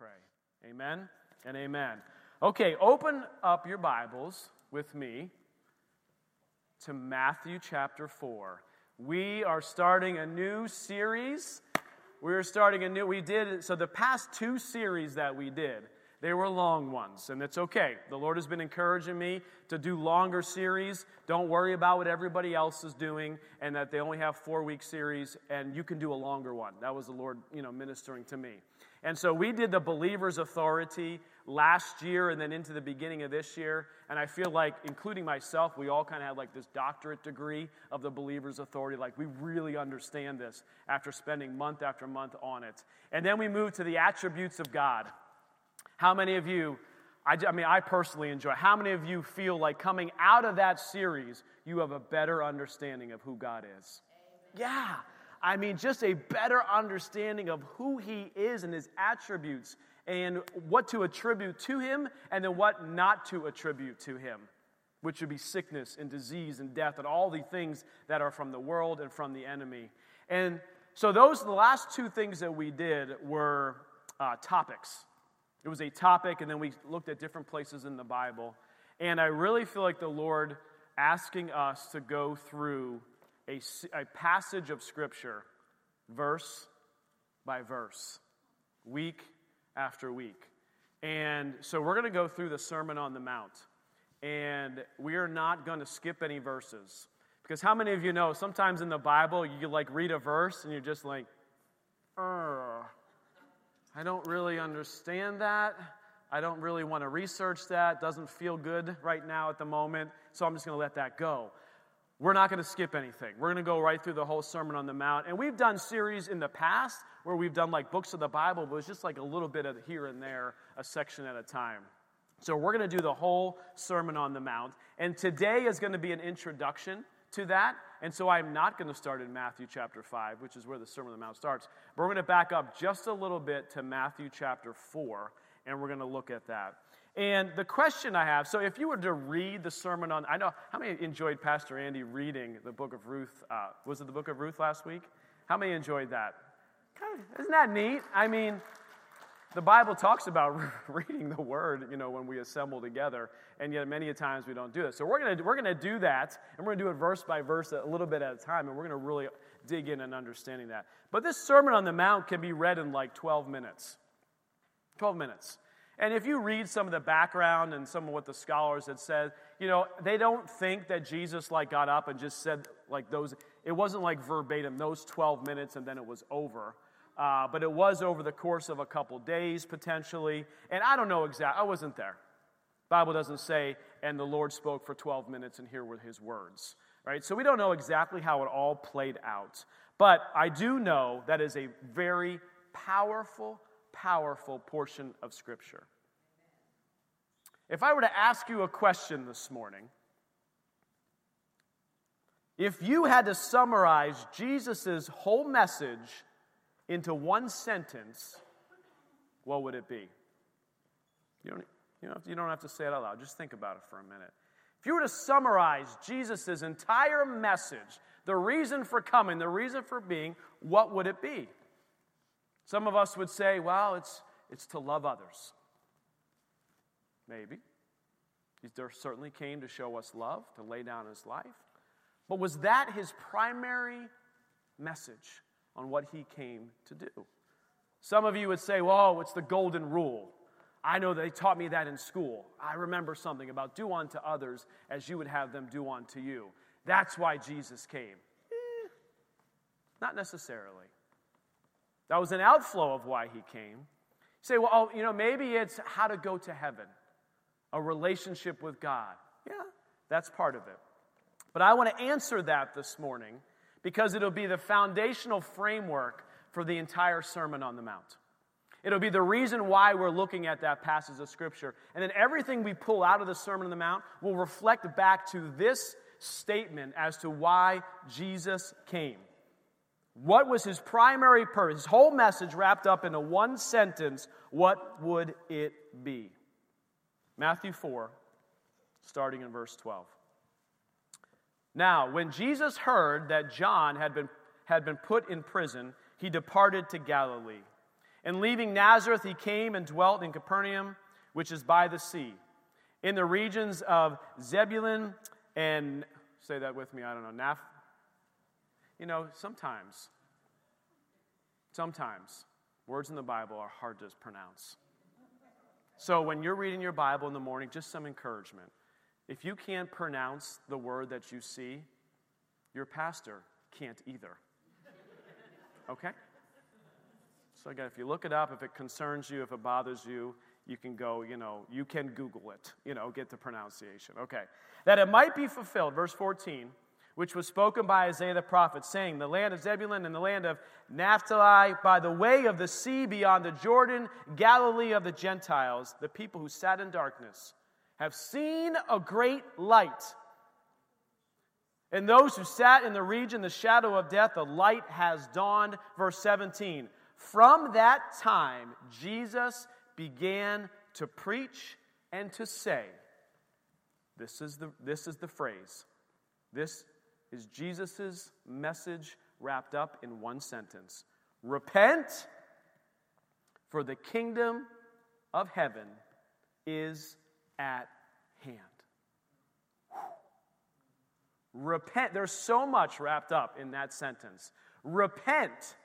pray. Amen and amen. Okay, open up your Bibles with me to Matthew chapter 4. We are starting a new series. We're starting a new, we did, so the past two series that we did, they were long ones, and it's okay. The Lord has been encouraging me to do longer series. Don't worry about what everybody else is doing, and that they only have four week series, and you can do a longer one. That was the Lord, you know, ministering to me. And so we did the believer's authority last year and then into the beginning of this year. And I feel like, including myself, we all kind of had like this doctorate degree of the believer's authority. Like we really understand this after spending month after month on it. And then we moved to the attributes of God. How many of you, I, I mean, I personally enjoy, how many of you feel like coming out of that series, you have a better understanding of who God is? Yeah. I mean, just a better understanding of who He is and His attributes and what to attribute to Him and then what not to attribute to Him, which would be sickness and disease and death and all the things that are from the world and from the enemy. And so, those, the last two things that we did were uh, topics. It was a topic, and then we looked at different places in the Bible. And I really feel like the Lord asking us to go through a, a passage of Scripture, verse by verse, week after week. And so we're going to go through the Sermon on the Mount. And we are not going to skip any verses. Because how many of you know sometimes in the Bible you like read a verse and you're just like. I don't really understand that. I don't really want to research that. Doesn't feel good right now at the moment. So I'm just going to let that go. We're not going to skip anything. We're going to go right through the whole Sermon on the Mount. And we've done series in the past where we've done like books of the Bible, but it's just like a little bit of here and there, a section at a time. So we're going to do the whole Sermon on the Mount. And today is going to be an introduction to that. And so I'm not going to start in Matthew chapter 5, which is where the Sermon on the Mount starts. But we're going to back up just a little bit to Matthew chapter 4, and we're going to look at that. And the question I have so if you were to read the Sermon on, I know, how many enjoyed Pastor Andy reading the book of Ruth? Uh, was it the book of Ruth last week? How many enjoyed that? Of, isn't that neat? I mean, the Bible talks about reading the word, you know, when we assemble together, and yet many times we don't do that. So we're gonna we're gonna do that, and we're gonna do it verse by verse, a little bit at a time, and we're gonna really dig in and understanding that. But this Sermon on the Mount can be read in like 12 minutes. 12 minutes. And if you read some of the background and some of what the scholars had said, you know, they don't think that Jesus like got up and just said like those. It wasn't like verbatim those 12 minutes and then it was over uh, but it was over the course of a couple days potentially. And I don't know exactly, I wasn't there. Bible doesn't say, and the Lord spoke for 12 minutes, and here were his words. Right? So we don't know exactly how it all played out. But I do know that is a very powerful, powerful portion of Scripture. If I were to ask you a question this morning, if you had to summarize Jesus' whole message into one sentence, what would it be? You don't, you, don't, you don't have to say it out loud. Just think about it for a minute. If you were to summarize Jesus' entire message, the reason for coming, the reason for being, what would it be? Some of us would say, well, it's, it's to love others. Maybe. He certainly came to show us love, to lay down his life. But was that his primary message? on what he came to do. Some of you would say, well, it's the golden rule. I know they taught me that in school. I remember something about do unto others as you would have them do unto you. That's why Jesus came. Eh, not necessarily. That was an outflow of why he came. You say, well, oh, you know, maybe it's how to go to heaven, a relationship with God. Yeah, that's part of it. But I want to answer that this morning because it'll be the foundational framework for the entire Sermon on the Mount. It'll be the reason why we're looking at that passage of Scripture. And then everything we pull out of the Sermon on the Mount will reflect back to this statement as to why Jesus came. What was his primary purpose? His whole message wrapped up into one sentence. What would it be? Matthew 4, starting in verse 12. Now, when Jesus heard that John had been, had been put in prison, he departed to Galilee. And leaving Nazareth, he came and dwelt in Capernaum, which is by the sea, in the regions of Zebulun and, say that with me, I don't know, Naph. You know, sometimes, sometimes, words in the Bible are hard to pronounce. So when you're reading your Bible in the morning, just some encouragement. If you can't pronounce the word that you see, your pastor can't either. Okay? So again, if you look it up, if it concerns you, if it bothers you, you can go, you know, you can Google it, you know, get the pronunciation. Okay. That it might be fulfilled, verse 14, which was spoken by Isaiah the prophet, saying, The land of Zebulun and the land of Naphtali, by the way of the sea beyond the Jordan, Galilee of the Gentiles, the people who sat in darkness, have seen a great light. And those who sat in the region, the shadow of death, the light has dawned. Verse 17. From that time, Jesus began to preach and to say, this is the, this is the phrase. This is Jesus' message wrapped up in one sentence Repent, for the kingdom of heaven is at hand. Repent. There's so much wrapped up in that sentence. Repent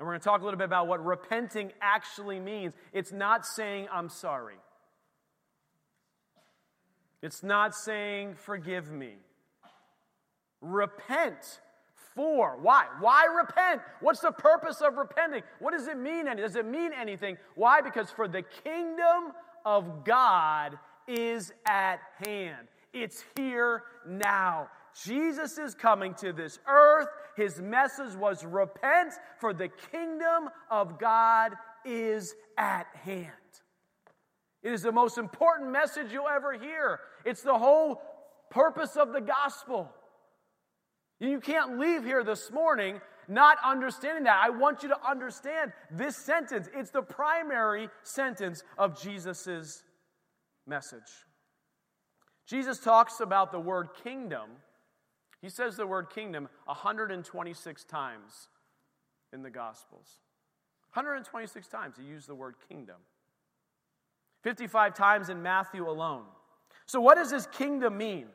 and we're going to talk a little bit about what repenting actually means. It's not saying, I'm sorry. It's not saying, forgive me. Repent for. Why? Why repent? What's the purpose of repenting? What does it mean? Does it mean anything? Why? Because for the kingdom of God is at hand. It's here now. Jesus is coming to this earth. His message was repent, for the kingdom of God is at hand. It is the most important message you'll ever hear. It's the whole purpose of the gospel. You can't leave here this morning not understanding that. I want you to understand this sentence. It's the primary sentence of Jesus' message. Jesus talks about the word kingdom he says the word kingdom 126 times in the Gospels. 126 times he used the word kingdom. 55 times in Matthew alone. So, what does this kingdom mean?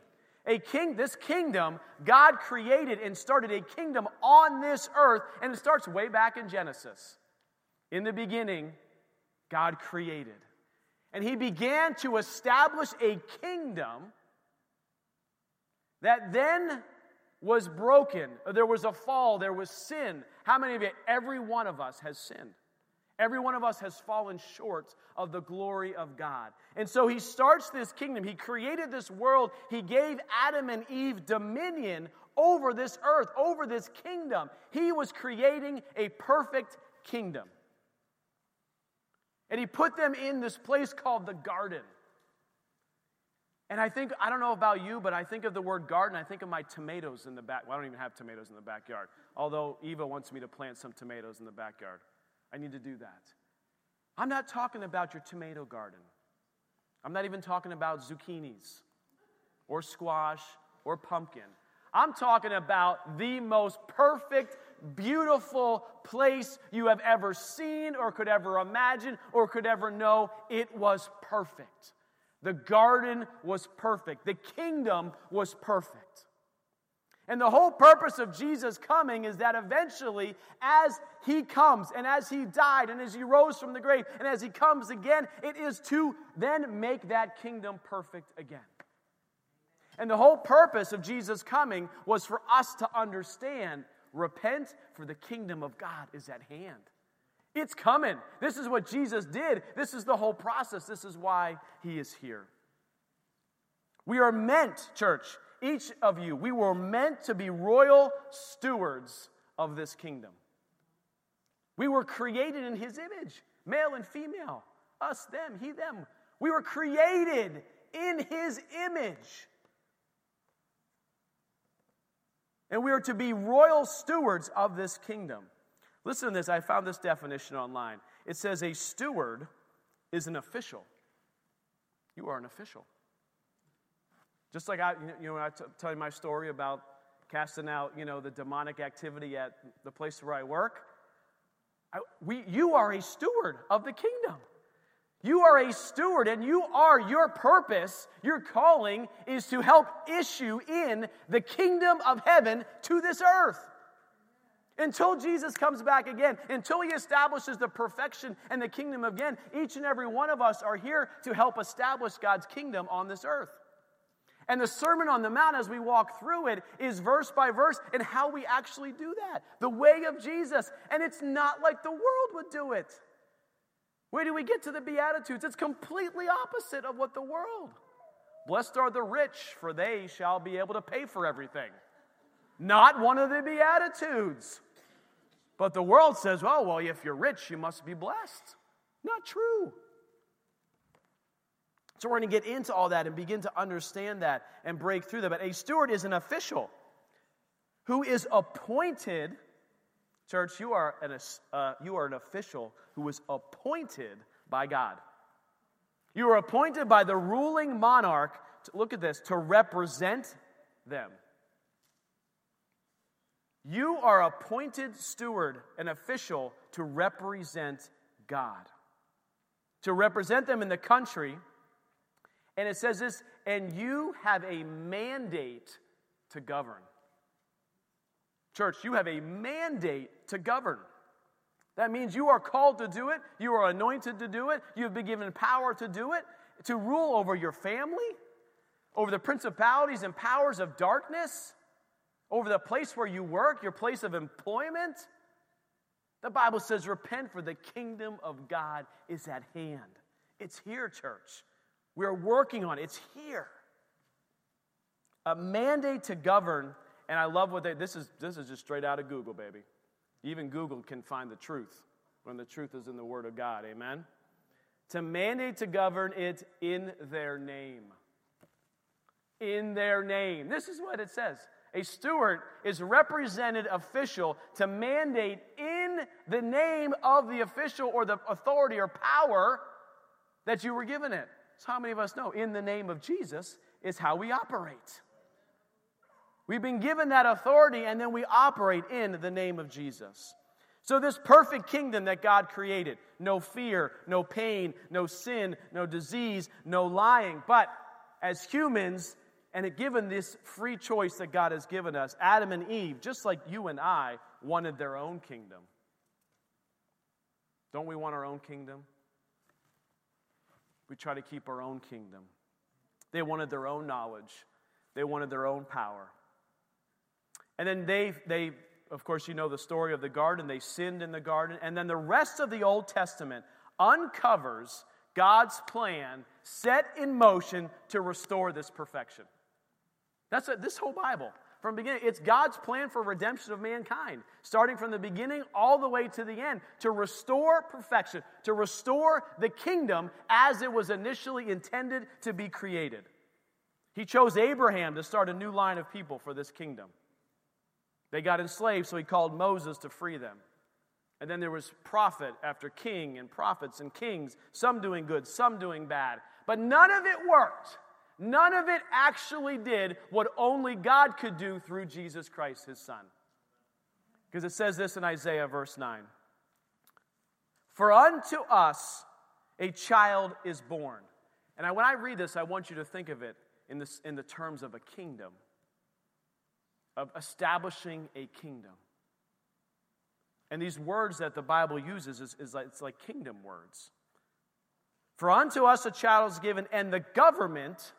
A king, this kingdom, God created and started a kingdom on this earth, and it starts way back in Genesis. In the beginning, God created. And he began to establish a kingdom that then was broken. There was a fall. There was sin. How many of you? Every one of us has sinned. Every one of us has fallen short of the glory of God. And so he starts this kingdom. He created this world. He gave Adam and Eve dominion over this earth, over this kingdom. He was creating a perfect kingdom. And he put them in this place called the garden. And I think, I don't know about you, but I think of the word garden, I think of my tomatoes in the back. Well, I don't even have tomatoes in the backyard. Although Eva wants me to plant some tomatoes in the backyard. I need to do that. I'm not talking about your tomato garden. I'm not even talking about zucchinis or squash or pumpkin. I'm talking about the most perfect, beautiful place you have ever seen or could ever imagine or could ever know. It was perfect. The garden was perfect, the kingdom was perfect. And the whole purpose of Jesus coming is that eventually, as he comes and as he died and as he rose from the grave and as he comes again, it is to then make that kingdom perfect again. And the whole purpose of Jesus coming was for us to understand repent, for the kingdom of God is at hand. It's coming. This is what Jesus did. This is the whole process. This is why he is here. We are meant, church, each of you, we were meant to be royal stewards of this kingdom. We were created in his image, male and female, us, them, he, them. We were created in his image. And we are to be royal stewards of this kingdom. Listen to this. I found this definition online. It says a steward is an official. You are an official. Just like I, you know, I t- tell you my story about casting out, you know, the demonic activity at the place where I work, I, we, you are a steward of the kingdom. You are a steward, and you are your purpose, your calling is to help issue in the kingdom of heaven to this earth. Until Jesus comes back again, until he establishes the perfection and the kingdom again, each and every one of us are here to help establish God's kingdom on this earth. And the Sermon on the Mount, as we walk through it, is verse by verse and how we actually do that. The way of Jesus. And it's not like the world would do it. Where do we get to the Beatitudes? It's completely opposite of what the world. Blessed are the rich, for they shall be able to pay for everything. Not one of the Beatitudes. But the world says, oh, well, if you're rich, you must be blessed. Not true. So we're going to get into all that and begin to understand that and break through that. But a steward is an official who is appointed. Church, you are an, uh, you are an official who is appointed by God. You are appointed by the ruling monarch, to, look at this, to represent them. You are appointed steward, an official to represent God, to represent them in the country. And it says this, and you have a mandate to govern. Church, you have a mandate to govern. That means you are called to do it, you are anointed to do it, you have been given power to do it, to rule over your family, over the principalities and powers of darkness over the place where you work, your place of employment. The Bible says, Repent, for the kingdom of God is at hand. It's here, church. We're working on it, it's here. A mandate to govern, and I love what they this is this is just straight out of Google, baby. Even Google can find the truth when the truth is in the Word of God. Amen. To mandate to govern it in their name. In their name. This is what it says. A steward is represented official to mandate in the name of the official or the authority or power that you were given it. So, how many of us know in the name of Jesus is how we operate? We've been given that authority and then we operate in the name of Jesus. So, this perfect kingdom that God created no fear, no pain, no sin, no disease, no lying. But as humans, and given this free choice that God has given us, Adam and Eve, just like you and I, wanted their own kingdom. Don't we want our own kingdom? We try to keep our own kingdom. They wanted their own knowledge, they wanted their own power. And then they, they, of course, you know the story of the garden. They sinned in the garden. And then the rest of the Old Testament uncovers God's plan set in motion to restore this perfection. That's a, this whole Bible. From beginning, it's God's plan for redemption of mankind, starting from the beginning all the way to the end, to restore perfection, to restore the kingdom as it was initially intended to be created. He chose Abraham to start a new line of people for this kingdom. They got enslaved, so he called Moses to free them. And then there was prophet after king and prophets and kings, some doing good, some doing bad. But none of it worked None of it actually did what only God could do through Jesus Christ, his son. Because it says this in Isaiah, verse 9 For unto us a child is born. And I, when I read this, I want you to think of it in, this, in the terms of a kingdom, of establishing a kingdom. And these words that the Bible uses is, is like, it's like kingdom words. For unto us a child is given, and the government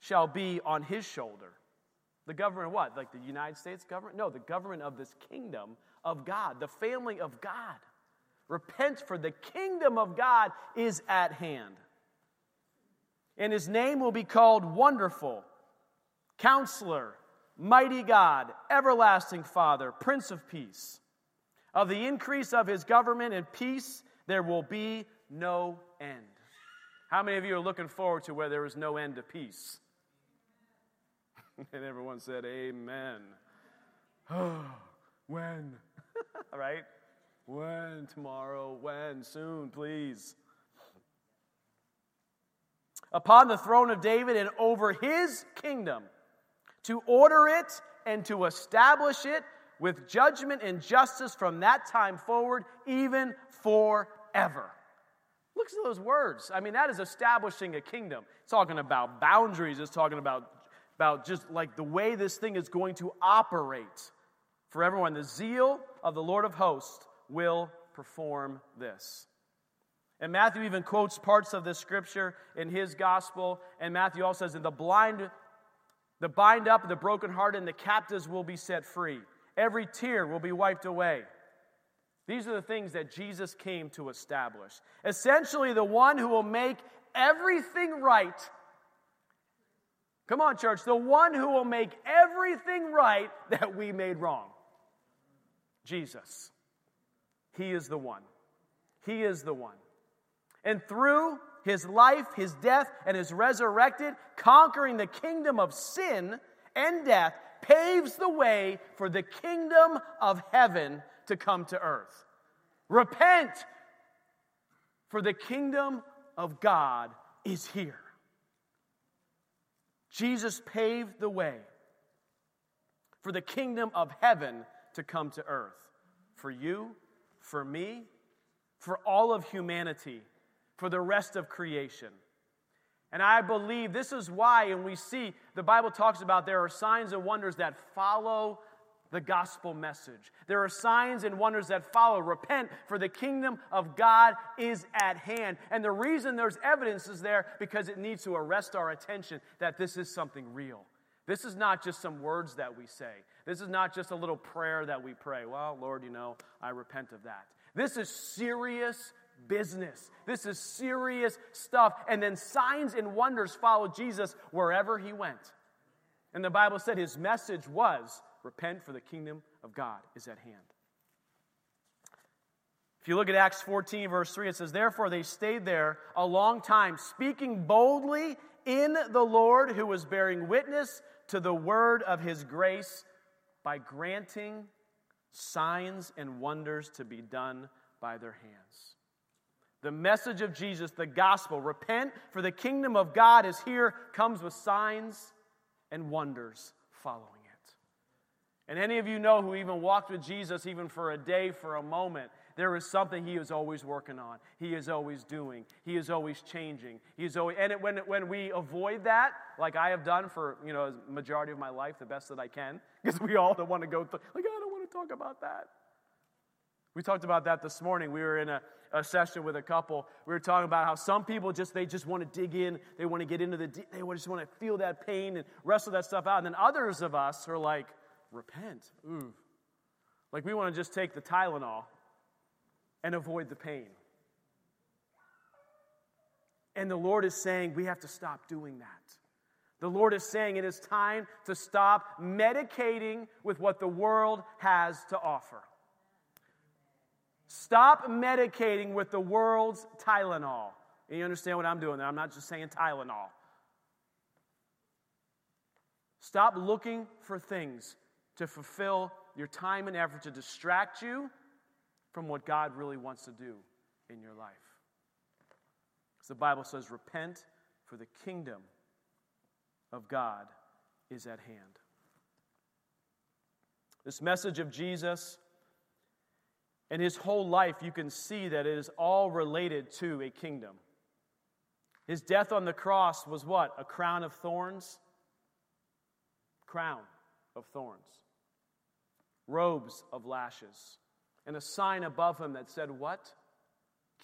shall be on his shoulder. The government of what? Like the United States government? No, the government of this kingdom of God, the family of God. Repent, for the kingdom of God is at hand. And his name will be called Wonderful, Counselor, Mighty God, Everlasting Father, Prince of Peace. Of the increase of his government and peace, there will be no end. How many of you are looking forward to where there is no end to peace? and everyone said, Amen. Oh, when? right? When? Tomorrow? When? Soon, please. Upon the throne of David and over his kingdom, to order it and to establish it with judgment and justice from that time forward, even forever. Look at those words. I mean, that is establishing a kingdom. It's talking about boundaries, it's talking about, about just like the way this thing is going to operate for everyone. The zeal of the Lord of hosts will perform this. And Matthew even quotes parts of this scripture in his gospel. And Matthew also says, "In the blind, the bind up, the brokenhearted, and the captives will be set free. Every tear will be wiped away." These are the things that Jesus came to establish. Essentially, the one who will make everything right. Come on, church. The one who will make everything right that we made wrong. Jesus. He is the one. He is the one. And through his life, his death, and his resurrected, conquering the kingdom of sin and death, paves the way for the kingdom of heaven to come to earth. Repent, for the kingdom of God is here. Jesus paved the way for the kingdom of heaven to come to earth. For you, for me, for all of humanity, for the rest of creation. And I believe this is why, and we see the Bible talks about there are signs and wonders that follow the gospel message. There are signs and wonders that follow. Repent, for the kingdom of God is at hand. And the reason there's evidence is there because it needs to arrest our attention that this is something real. This is not just some words that we say. This is not just a little prayer that we pray. Well, Lord, you know, I repent of that. This is serious business. This is serious stuff. And then signs and wonders followed Jesus wherever he went. And the Bible said his message was Repent, for the kingdom of God is at hand. If you look at Acts 14, verse 3, it says, Therefore they stayed there a long time, speaking boldly in the Lord, who was bearing witness to the word of his grace by granting signs and wonders to be done by their hands. The message of Jesus, the gospel, repent, for the kingdom of God is here, comes with signs and wonders following. And any of you know who even walked with Jesus, even for a day, for a moment, there is something he is always working on. He is always doing. He is always changing. He is always, and it, when, when we avoid that, like I have done for you know majority of my life, the best that I can, because we all don't want to go through, like oh, I don't want to talk about that. We talked about that this morning. We were in a, a session with a couple. We were talking about how some people just they just want to dig in. They want to get into the. They just want to feel that pain and wrestle that stuff out. And then others of us are like, repent. Ooh. Like we want to just take the Tylenol and avoid the pain. And the Lord is saying we have to stop doing that. The Lord is saying it is time to stop medicating with what the world has to offer. Stop medicating with the world's Tylenol. And you understand what I'm doing there? I'm not just saying Tylenol. Stop looking for things to fulfill your time and effort to distract you from what God really wants to do in your life. Because the Bible says, repent, for the kingdom of God is at hand. This message of Jesus and his whole life, you can see that it is all related to a kingdom. His death on the cross was what? A crown of thorns? Crown of thorns robes of lashes, and a sign above him that said, What?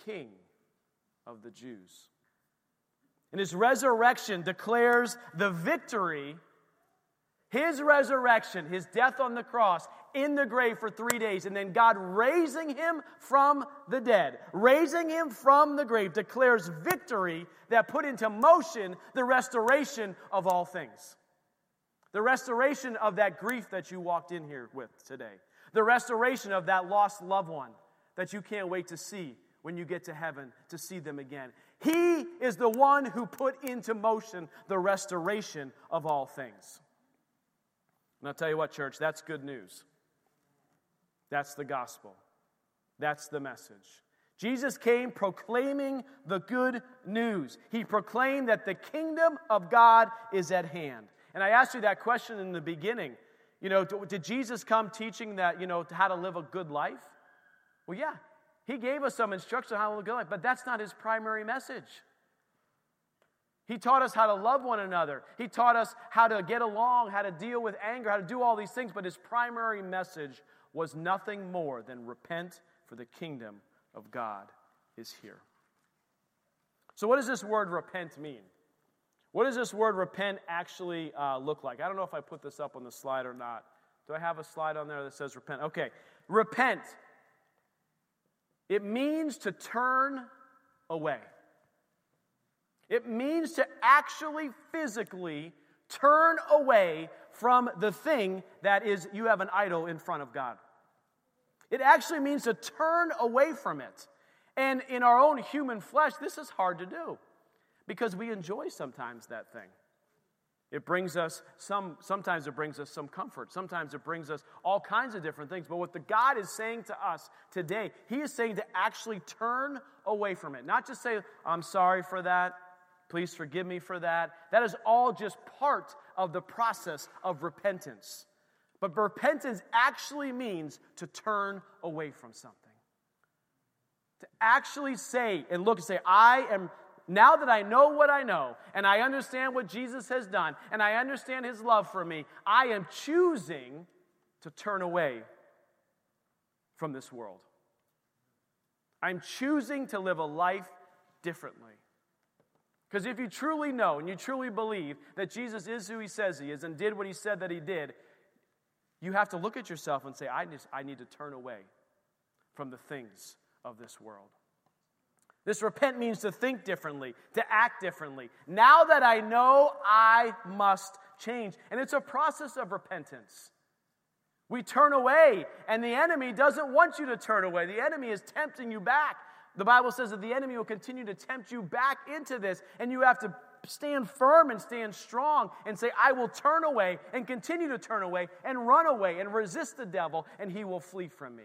King of the Jews. And his resurrection declares the victory. His resurrection, his death on the cross, in the grave for three days, and then God raising him from the dead, raising him from the grave, declares victory that put into motion the restoration of all things. The restoration of that grief that you walked in here with today. The restoration of that lost loved one that you can't wait to see when you get to heaven to see them again. He is the one who put into motion the restoration of all things. And I'll tell you what, church, that's good news. That's the gospel. That's the message. Jesus came proclaiming the good news. He proclaimed that the kingdom of God is at hand. And I asked you that question in the beginning. You know, did Jesus come teaching that, you know, how to live a good life? Well, yeah, he gave us some instruction on how to live a good life, but that's not his primary message. He taught us how to love one another. He taught us how to get along, how to deal with anger, how to do all these things, but his primary message was nothing more than repent, for the kingdom of God is here. So, what does this word repent mean? What does this word repent actually uh, look like? I don't know if I put this up on the slide or not. Do I have a slide on there that says repent? Okay. Repent. It means to turn away. It means to actually physically turn away from the thing that is you have an idol in front of God. It actually means to turn away from it. And in our own human flesh, this is hard to do because we enjoy sometimes that thing. It brings us some, sometimes it brings us some comfort. Sometimes it brings us all kinds of different things. But what the God is saying to us today, He is saying to actually turn away from it. Not just say, I'm sorry for that. Please forgive me for that. That is all just part of the process of repentance. But repentance actually means to turn away from something. To actually say and look and say, I am now that I know what I know, and I understand what Jesus has done, and I understand his love for me, I am choosing to turn away from this world. I'm choosing to live a life differently. Because if you truly know and you truly believe that Jesus is who he says he is and did what he said that he did, you have to look at yourself and say, I, just, I need to turn away from the things of this world. This repent means to think differently, to act differently. Now that I know, I must change. And it's a process of repentance. We turn away, and the enemy doesn't want you to turn away. The enemy is tempting you back. The Bible says that the enemy will continue to tempt you back into this, and you have to stand firm and stand strong and say, I will turn away and continue to turn away and run away and resist the devil, and he will flee from me.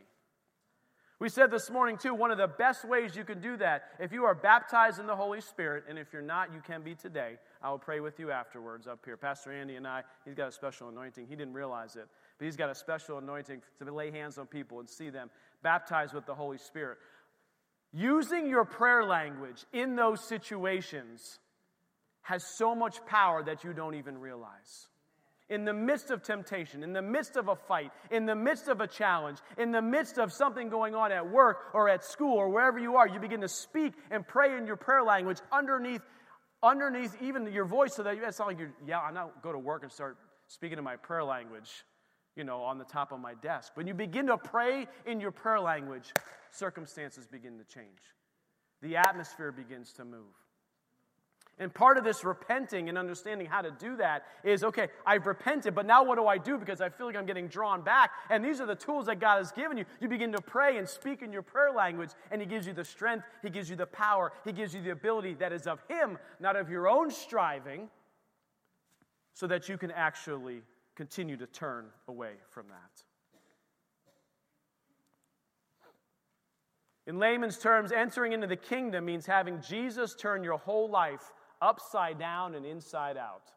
We said this morning, too, one of the best ways you can do that, if you are baptized in the Holy Spirit, and if you're not, you can be today. I will pray with you afterwards up here. Pastor Andy and I, he's got a special anointing. He didn't realize it, but he's got a special anointing to lay hands on people and see them baptized with the Holy Spirit. Using your prayer language in those situations has so much power that you don't even realize in the midst of temptation, in the midst of a fight, in the midst of a challenge, in the midst of something going on at work or at school or wherever you are, you begin to speak and pray in your prayer language underneath, underneath even your voice so that it's not like you're, yeah, I'm not go to work and start speaking in my prayer language, you know, on the top of my desk. When you begin to pray in your prayer language, circumstances begin to change. The atmosphere begins to move. And part of this repenting and understanding how to do that is okay, I've repented, but now what do I do because I feel like I'm getting drawn back? And these are the tools that God has given you. You begin to pray and speak in your prayer language, and He gives you the strength, He gives you the power, He gives you the ability that is of Him, not of your own striving, so that you can actually continue to turn away from that. In layman's terms, entering into the kingdom means having Jesus turn your whole life upside down and inside out.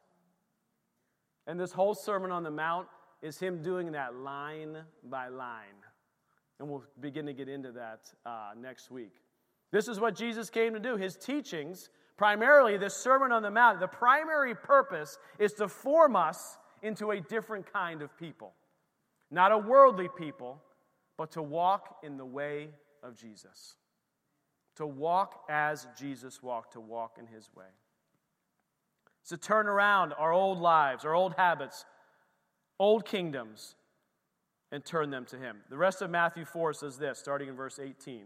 And this whole Sermon on the Mount is him doing that line by line. And we'll begin to get into that uh, next week. This is what Jesus came to do. His teachings, primarily this Sermon on the Mount, the primary purpose is to form us into a different kind of people. Not a worldly people, but to walk in the way of Jesus. To walk as Jesus walked, to walk in his way. To turn around our old lives, our old habits, old kingdoms, and turn them to Him. The rest of Matthew 4 says this, starting in verse 18.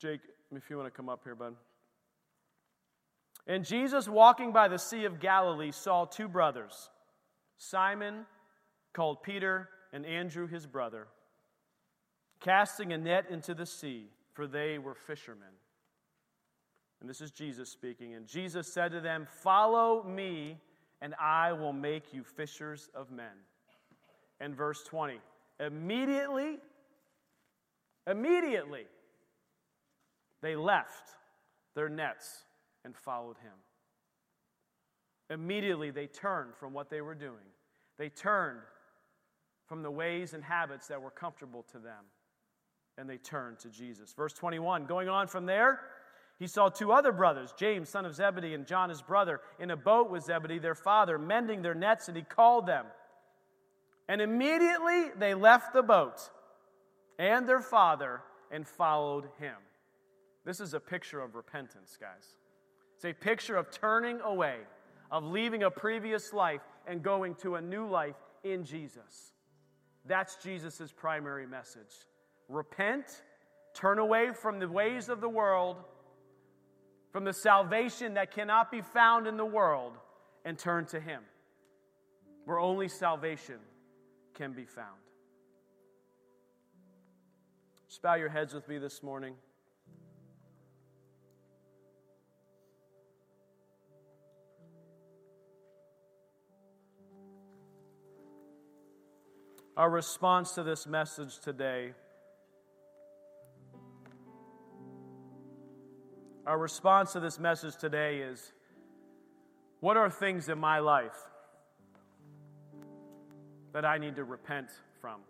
Jake, if you want to come up here, bud. And Jesus, walking by the Sea of Galilee, saw two brothers, Simon, called Peter, and Andrew, his brother, casting a net into the sea, for they were fishermen. And this is Jesus speaking. And Jesus said to them, Follow me, and I will make you fishers of men. And verse 20 Immediately, immediately, they left their nets and followed him. Immediately, they turned from what they were doing. They turned from the ways and habits that were comfortable to them, and they turned to Jesus. Verse 21 Going on from there, he saw two other brothers, James, son of Zebedee, and John, his brother, in a boat with Zebedee, their father, mending their nets, and he called them. And immediately they left the boat and their father and followed him. This is a picture of repentance, guys. It's a picture of turning away, of leaving a previous life and going to a new life in Jesus. That's Jesus' primary message. Repent, turn away from the ways of the world, from the salvation that cannot be found in the world, and turn to Him, where only salvation can be found. Just bow your heads with me this morning. Our response to this message today. Our response to this message today is what are things in my life that I need to repent from?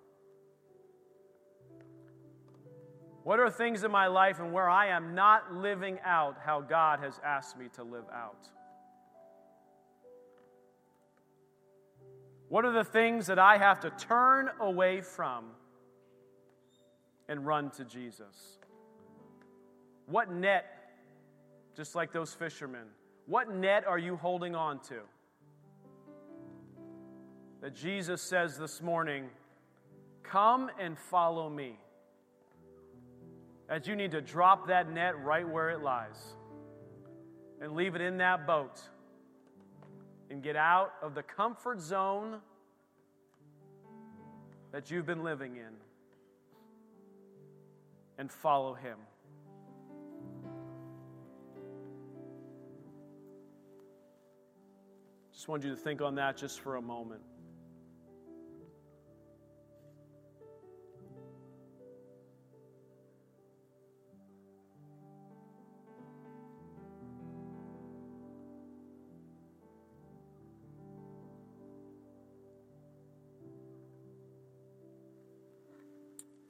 What are things in my life and where I am not living out how God has asked me to live out? What are the things that I have to turn away from and run to Jesus? What net, just like those fishermen, what net are you holding on to? That Jesus says this morning, Come and follow me. That you need to drop that net right where it lies and leave it in that boat and get out of the comfort zone that you've been living in and follow Him. Just want you to think on that just for a moment.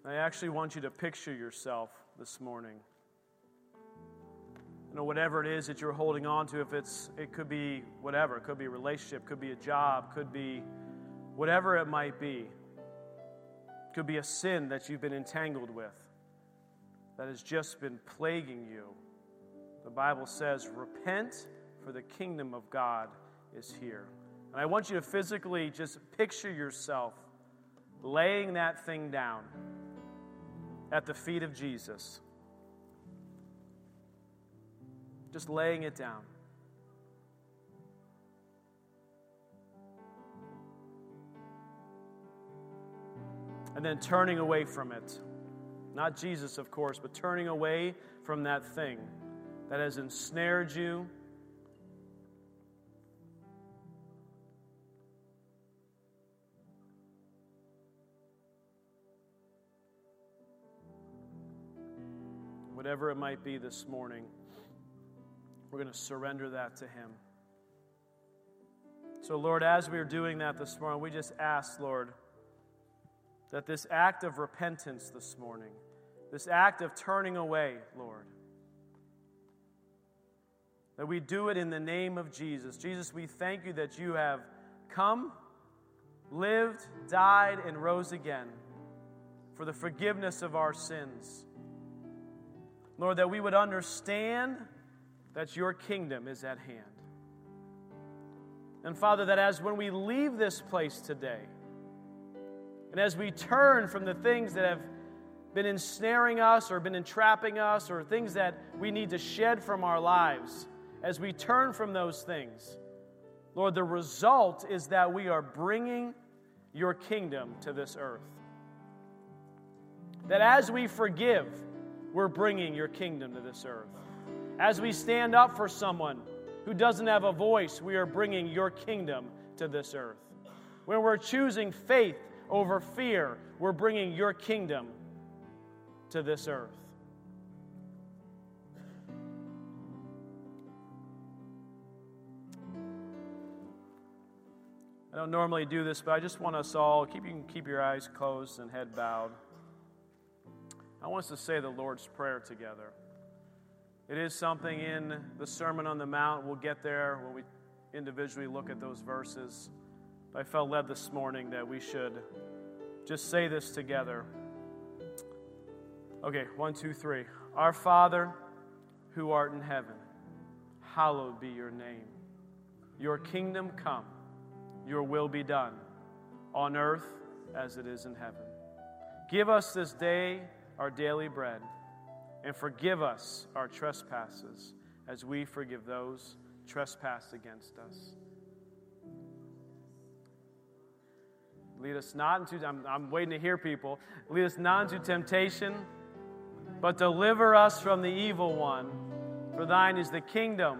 I actually want you to picture yourself this morning. Know, whatever it is that you're holding on to, if it's, it could be whatever, it could be a relationship, could be a job, could be whatever it might be. It could be a sin that you've been entangled with that has just been plaguing you. The Bible says, Repent, for the kingdom of God is here. And I want you to physically just picture yourself laying that thing down at the feet of Jesus. Just laying it down. And then turning away from it. Not Jesus, of course, but turning away from that thing that has ensnared you whatever it might be this morning, we're going to surrender that to Him. So, Lord, as we are doing that this morning, we just ask, Lord, that this act of repentance this morning, this act of turning away, Lord, that we do it in the name of Jesus. Jesus, we thank you that you have come, lived, died, and rose again for the forgiveness of our sins. Lord, that we would understand that your kingdom is at hand. And Father, that as when we leave this place today, and as we turn from the things that have been ensnaring us or been entrapping us or things that we need to shed from our lives, as we turn from those things, Lord, the result is that we are bringing your kingdom to this earth. That as we forgive, we're bringing your kingdom to this earth. As we stand up for someone who doesn't have a voice, we are bringing your kingdom to this earth. When we're choosing faith over fear, we're bringing your kingdom to this earth. I don't normally do this, but I just want us all, keep, you can keep your eyes closed and head bowed. I want us to say the Lord's Prayer together. It is something in the Sermon on the Mount. We'll get there when we individually look at those verses. But I felt led this morning that we should just say this together. Okay, one, two, three. Our Father, who art in heaven, hallowed be your name. Your kingdom come your will be done on earth as it is in heaven. Give us this day our daily bread, and forgive us our trespasses as we forgive those trespass against us. Lead us not into, I'm, I'm waiting to hear people, lead us not into temptation, but deliver us from the evil one. For thine is the kingdom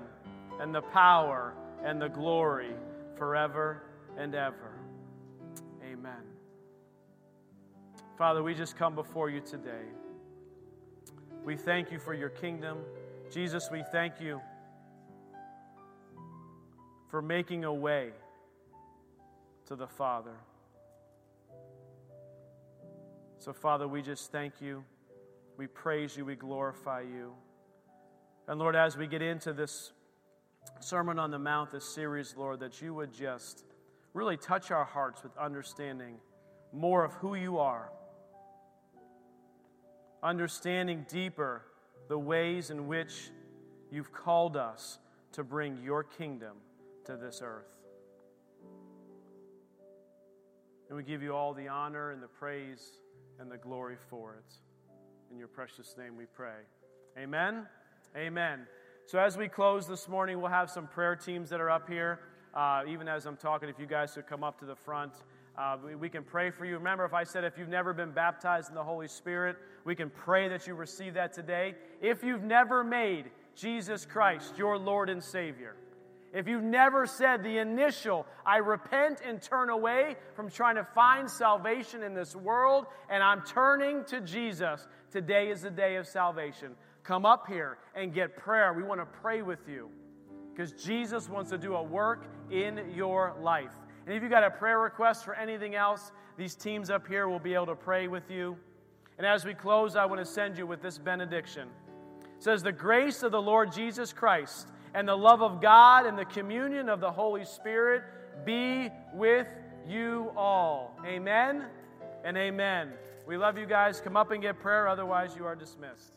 and the power and the glory forever and ever. Amen. Father, we just come before you today. We thank you for your kingdom. Jesus, we thank you for making a way to the Father. So, Father, we just thank you. We praise you. We glorify you. And Lord, as we get into this Sermon on the Mount, this series, Lord, that you would just really touch our hearts with understanding more of who you are, understanding deeper the ways in which you've called us to bring your kingdom to this earth. And we give you all the honor and the praise and the glory for it. In your precious name we pray. Amen. Amen. So, as we close this morning, we'll have some prayer teams that are up here. Uh, even as I'm talking, if you guys could come up to the front, uh, we, we, can pray for you. Remember, if I said if you've never been baptized in the Holy Spirit, we can pray that you receive that today. If you've never made Jesus Christ your Lord and Savior, if you've never said the initial, I repent and turn away from trying to find salvation in this world, and I'm turning to Jesus, today is the day of salvation. Come up here and get prayer. We want to pray with you because Jesus wants to do a work in your life. And if you've got a prayer request for anything else, these teams up here will be able to pray with you. And as we close, I want to send you with this benediction. It says, The grace of the Lord Jesus Christ and the love of God and the communion of the Holy Spirit be with you all. Amen and amen. We love you guys. Come up and get prayer, otherwise, you are dismissed.